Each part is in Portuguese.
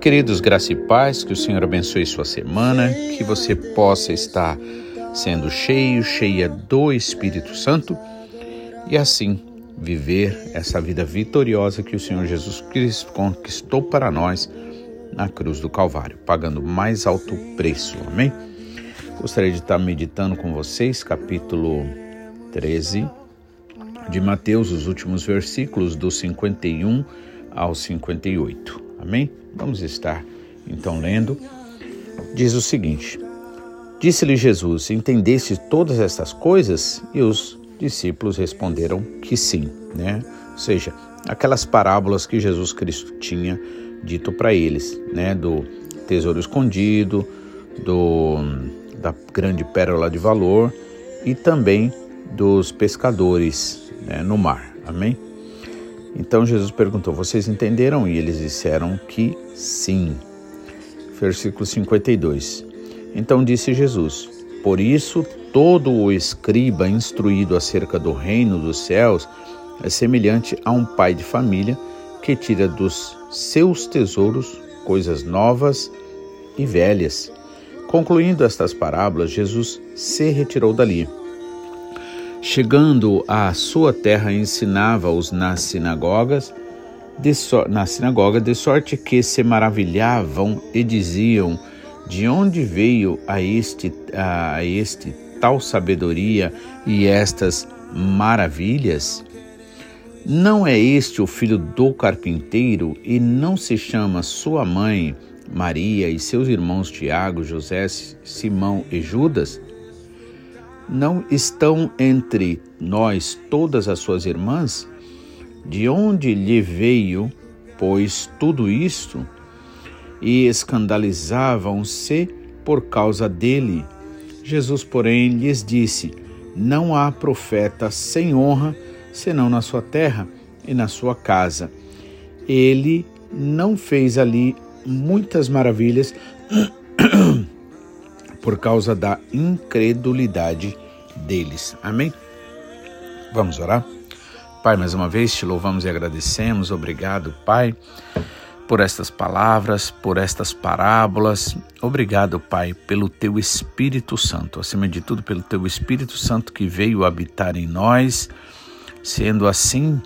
Queridos, graça e paz, que o Senhor abençoe sua semana, que você possa estar sendo cheio, cheia do Espírito Santo e assim viver essa vida vitoriosa que o Senhor Jesus Cristo conquistou para nós na cruz do Calvário, pagando mais alto preço. Amém? Gostaria de estar meditando com vocês, capítulo 13 de Mateus, os últimos versículos do 51 ao 58. Amém? Vamos estar então lendo. Diz o seguinte: Disse-lhe Jesus: Entendeste todas estas coisas? E os discípulos responderam que sim, né? Ou seja, aquelas parábolas que Jesus Cristo tinha dito para eles, né, do tesouro escondido, do da grande pérola de valor e também dos pescadores né, no mar. Amém? Então Jesus perguntou: Vocês entenderam? E eles disseram que sim. Versículo 52. Então disse Jesus: Por isso, todo o escriba instruído acerca do reino dos céus é semelhante a um pai de família que tira dos seus tesouros coisas novas e velhas. Concluindo estas parábolas, Jesus se retirou dali. Chegando à sua terra, ensinava-os nas sinagogas, so, na sinagoga, de sorte que se maravilhavam e diziam: De onde veio a este, a este tal sabedoria e estas maravilhas? Não é este o filho do carpinteiro e não se chama sua mãe Maria e seus irmãos Tiago, José, Simão e Judas? Não estão entre nós todas as suas irmãs? De onde lhe veio, pois, tudo isto? E escandalizavam-se por causa dele. Jesus, porém, lhes disse: Não há profeta sem honra senão na sua terra e na sua casa. Ele não fez ali muitas maravilhas por causa da incredulidade deles. Amém? Vamos orar? Pai, mais uma vez te louvamos e agradecemos. Obrigado, Pai, por estas palavras, por estas parábolas. Obrigado, Pai, pelo teu Espírito Santo, acima de tudo, pelo teu Espírito Santo que veio habitar em nós Sendo assim,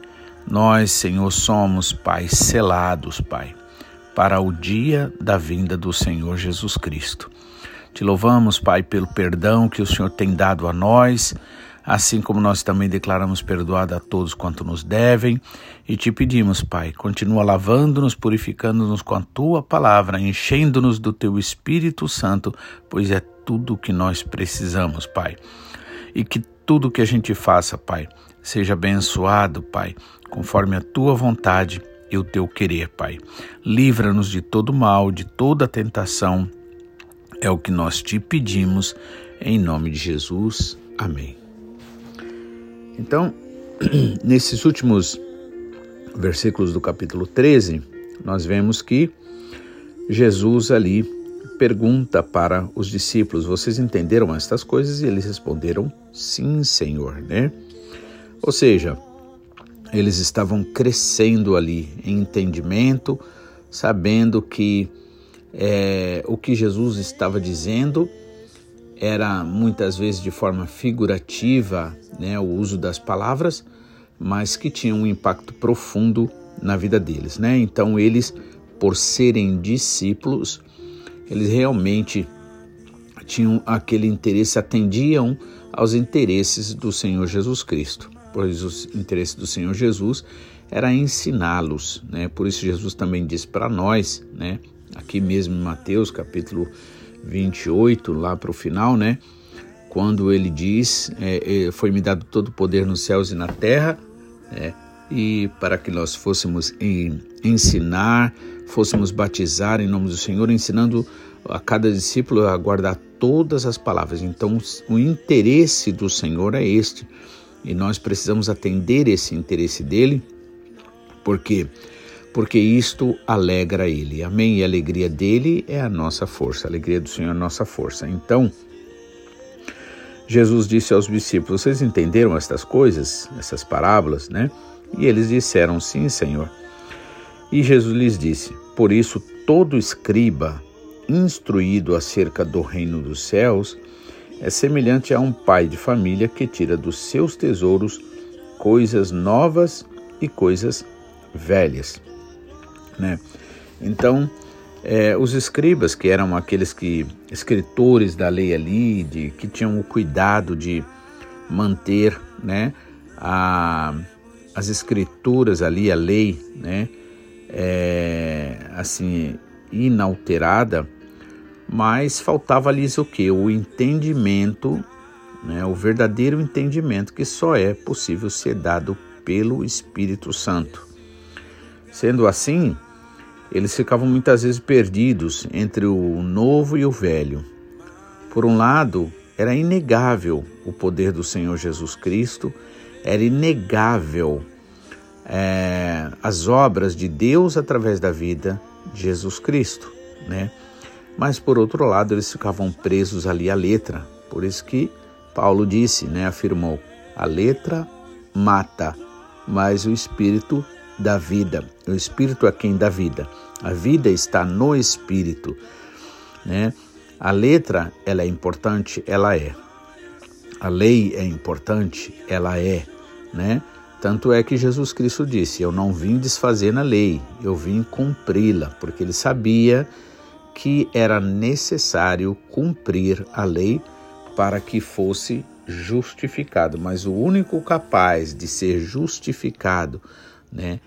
nós, Senhor, somos, Pai, selados, Pai, para o dia da vinda do Senhor Jesus Cristo. Te louvamos, Pai, pelo perdão que o Senhor tem dado a nós, assim como nós também declaramos perdoado a todos quanto nos devem, e te pedimos, Pai, continua lavando-nos, purificando-nos com a tua palavra, enchendo-nos do teu Espírito Santo, pois é tudo o que nós precisamos, Pai. E que tudo que a gente faça, Pai, Seja abençoado, Pai, conforme a tua vontade e o teu querer, Pai. Livra-nos de todo mal, de toda tentação. É o que nós te pedimos, em nome de Jesus. Amém. Então, nesses últimos versículos do capítulo 13, nós vemos que Jesus ali pergunta para os discípulos: Vocês entenderam estas coisas? E eles responderam: Sim, Senhor, né? Ou seja, eles estavam crescendo ali em entendimento, sabendo que é, o que Jesus estava dizendo era muitas vezes de forma figurativa, né, o uso das palavras, mas que tinha um impacto profundo na vida deles, né? Então eles, por serem discípulos, eles realmente tinham aquele interesse, atendiam aos interesses do Senhor Jesus Cristo pois o interesse do Senhor Jesus era ensiná-los, né? Por isso Jesus também diz para nós, né? Aqui mesmo em Mateus capítulo 28, lá para o final, né? Quando ele diz, é, é, foi-me dado todo o poder nos céus e na terra, né? E para que nós fôssemos em, ensinar, fôssemos batizar em nome do Senhor, ensinando a cada discípulo a guardar todas as palavras. Então, o interesse do Senhor é este, e nós precisamos atender esse interesse dele, porque porque isto alegra ele. Amém? E a alegria dele é a nossa força, a alegria do Senhor é a nossa força. Então, Jesus disse aos discípulos: Vocês entenderam estas coisas, essas parábolas, né? E eles disseram: Sim, Senhor. E Jesus lhes disse: Por isso, todo escriba instruído acerca do reino dos céus é semelhante a um pai de família que tira dos seus tesouros coisas novas e coisas velhas, né? Então, é, os escribas, que eram aqueles que escritores da lei ali, de, que tinham o cuidado de manter, né, a, as escrituras ali, a lei, né, é, assim inalterada, mas faltava-lhes o que? O entendimento, né, o verdadeiro entendimento que só é possível ser dado pelo Espírito Santo. Sendo assim, eles ficavam muitas vezes perdidos entre o novo e o velho. Por um lado, era inegável o poder do Senhor Jesus Cristo, era inegável é, as obras de Deus através da vida de Jesus Cristo, né? Mas por outro lado, eles ficavam presos ali à letra. Por isso que Paulo disse, né, afirmou: a letra mata, mas o espírito da vida. O Espírito é quem dá vida. A vida está no Espírito, né? A letra, ela é importante, ela é. A lei é importante, ela é, né? Tanto é que Jesus Cristo disse: Eu não vim desfazer na lei, eu vim cumpri-la, porque ele sabia que era necessário cumprir a lei para que fosse justificado. Mas o único capaz de ser justificado, né,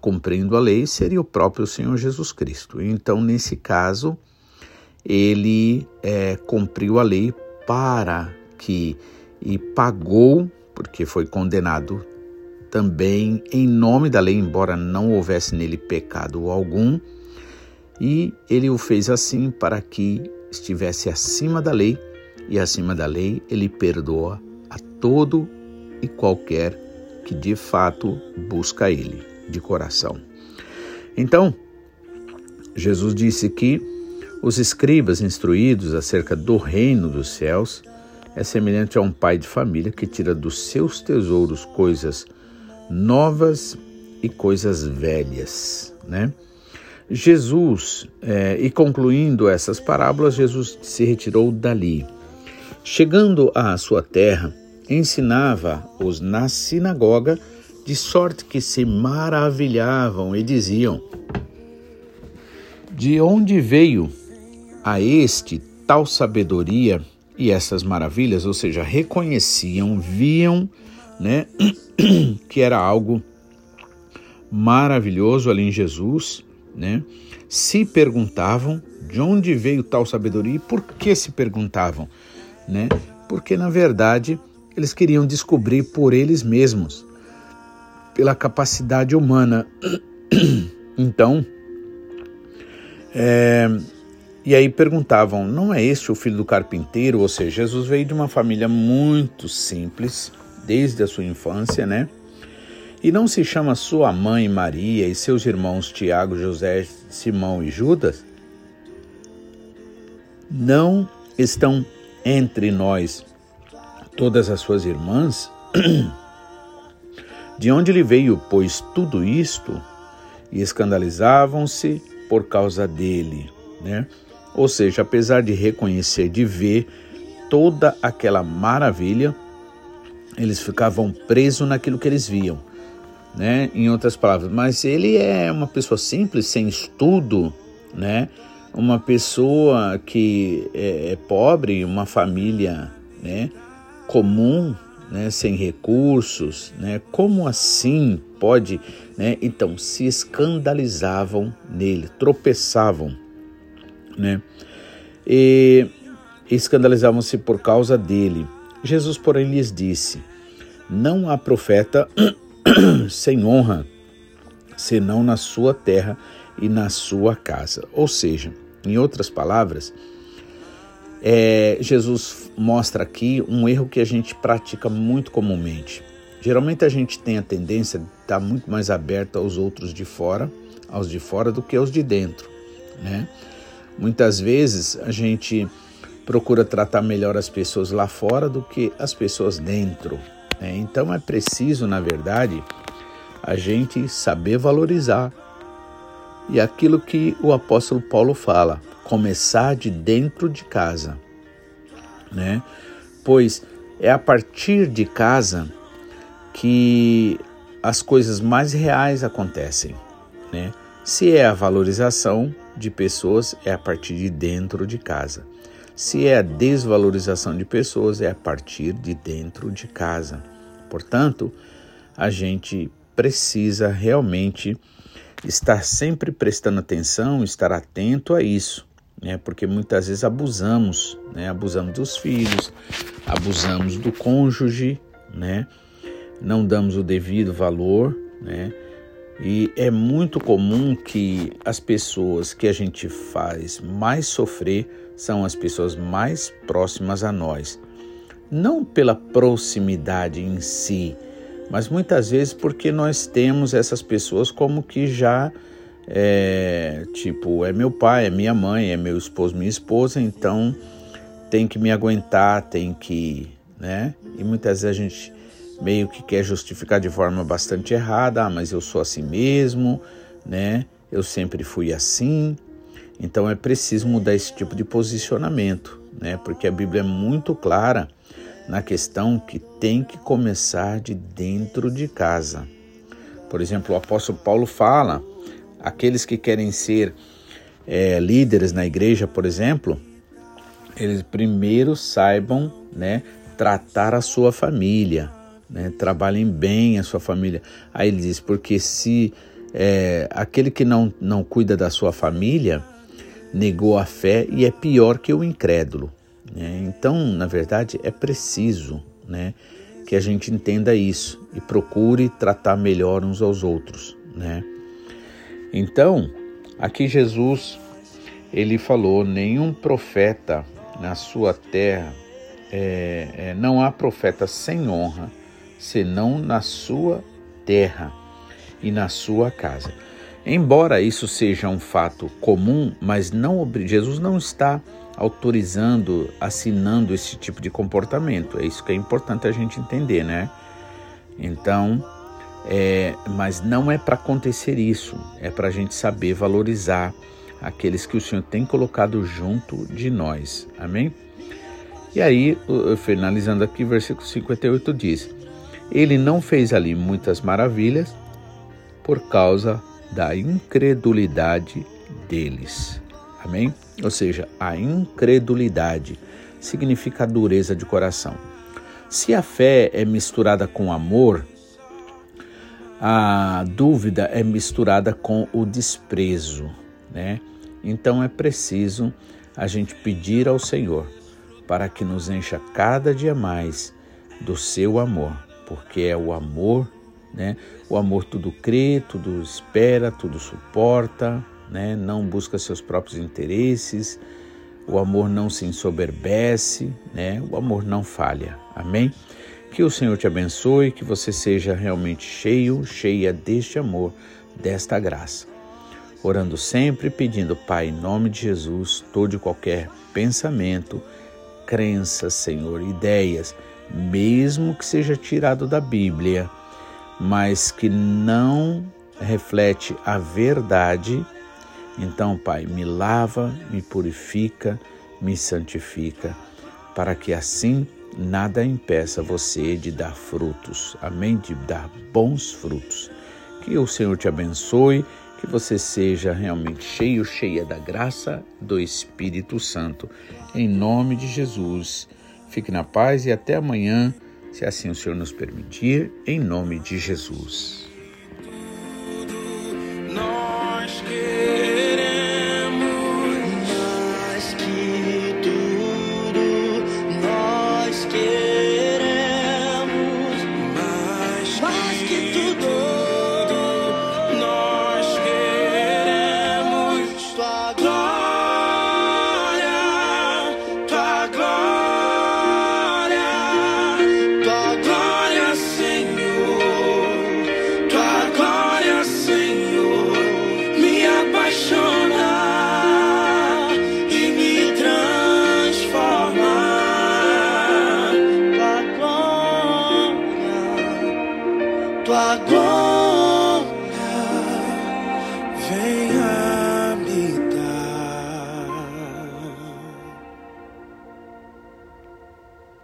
cumprindo a lei seria o próprio Senhor Jesus Cristo. Então, nesse caso, ele é, cumpriu a lei para que e pagou, porque foi condenado também em nome da lei, embora não houvesse nele pecado algum, e ele o fez assim para que estivesse acima da lei, e acima da lei ele perdoa a todo e qualquer que de fato busca ele de coração. Então, Jesus disse que os escribas instruídos acerca do reino dos céus é semelhante a um pai de família que tira dos seus tesouros coisas novas e coisas velhas, né? Jesus, é, e concluindo essas parábolas, Jesus se retirou dali. Chegando à sua terra, ensinava-os na sinagoga de sorte que se maravilhavam e diziam: De onde veio a este tal sabedoria e essas maravilhas? Ou seja, reconheciam, viam, né, que era algo maravilhoso ali em Jesus, né? Se perguntavam de onde veio tal sabedoria e por que se perguntavam, né? Porque na verdade eles queriam descobrir por eles mesmos pela capacidade humana. Então, é, e aí perguntavam: não é este o filho do carpinteiro? Ou seja, Jesus veio de uma família muito simples, desde a sua infância, né? E não se chama sua mãe Maria e seus irmãos Tiago, José, Simão e Judas? Não estão entre nós todas as suas irmãs? De onde lhe veio, pois, tudo isto? E escandalizavam-se por causa dele, né? Ou seja, apesar de reconhecer, de ver toda aquela maravilha, eles ficavam presos naquilo que eles viam, né? Em outras palavras, mas ele é uma pessoa simples, sem estudo, né? Uma pessoa que é, é pobre, uma família, né? Comum, né, sem recursos, né? Como assim pode, né? Então se escandalizavam nele, tropeçavam, né? E escandalizavam-se por causa dele. Jesus, porém, lhes disse: Não há profeta sem honra, senão na sua terra e na sua casa. Ou seja, em outras palavras, é, Jesus mostra aqui um erro que a gente pratica muito comumente. Geralmente a gente tem a tendência de estar muito mais aberto aos outros de fora, aos de fora, do que aos de dentro. Né? Muitas vezes a gente procura tratar melhor as pessoas lá fora do que as pessoas dentro. Né? Então é preciso, na verdade, a gente saber valorizar. E aquilo que o apóstolo Paulo fala, começar de dentro de casa, né? Pois é a partir de casa que as coisas mais reais acontecem, né? Se é a valorização de pessoas, é a partir de dentro de casa. Se é a desvalorização de pessoas, é a partir de dentro de casa. Portanto, a gente precisa realmente estar sempre prestando atenção, estar atento a isso, né? Porque muitas vezes abusamos, né? Abusamos dos filhos, abusamos do cônjuge, né? Não damos o devido valor, né? E é muito comum que as pessoas que a gente faz mais sofrer são as pessoas mais próximas a nós. Não pela proximidade em si, mas muitas vezes porque nós temos essas pessoas como que já é, tipo, é meu pai, é minha mãe, é meu esposo, minha esposa, então tem que me aguentar, tem que, né? E muitas vezes a gente meio que quer justificar de forma bastante errada, ah, mas eu sou assim mesmo, né? Eu sempre fui assim. Então é preciso mudar esse tipo de posicionamento, né? Porque a Bíblia é muito clara na questão que tem que começar de dentro de casa. Por exemplo, o apóstolo Paulo fala: aqueles que querem ser é, líderes na igreja, por exemplo, eles primeiro saibam, né, tratar a sua família, né? trabalhem bem a sua família. Aí ele diz: porque se é, aquele que não, não cuida da sua família negou a fé e é pior que o incrédulo. Né? Então, na verdade, é preciso né, que a gente entenda isso e procure tratar melhor uns aos outros. Né? Então, aqui Jesus ele falou: nenhum profeta na sua terra, é, é, não há profeta sem honra senão na sua terra e na sua casa. Embora isso seja um fato comum, mas não Jesus não está autorizando, assinando esse tipo de comportamento. É isso que é importante a gente entender, né? Então, é, mas não é para acontecer isso. É para a gente saber valorizar aqueles que o Senhor tem colocado junto de nós. Amém? E aí, finalizando aqui, versículo 58 diz: ele não fez ali muitas maravilhas por causa da incredulidade deles. Amém? Ou seja, a incredulidade significa a dureza de coração. Se a fé é misturada com amor, a dúvida é misturada com o desprezo, né? Então é preciso a gente pedir ao Senhor para que nos encha cada dia mais do seu amor porque é o amor, né? O amor tudo crê, tudo espera, tudo suporta, né? Não busca seus próprios interesses. O amor não se ensoberbece, né? O amor não falha. Amém? Que o Senhor te abençoe, que você seja realmente cheio, cheia deste amor, desta graça. Orando sempre, pedindo, Pai, em nome de Jesus, todo e qualquer pensamento, crença, Senhor, ideias, mesmo que seja tirado da Bíblia, mas que não reflete a verdade, então, Pai, me lava, me purifica, me santifica, para que assim nada impeça você de dar frutos, amém? De dar bons frutos. Que o Senhor te abençoe, que você seja realmente cheio, cheia da graça do Espírito Santo. Em nome de Jesus. Fique na paz e até amanhã, se assim o Senhor nos permitir, em nome de Jesus.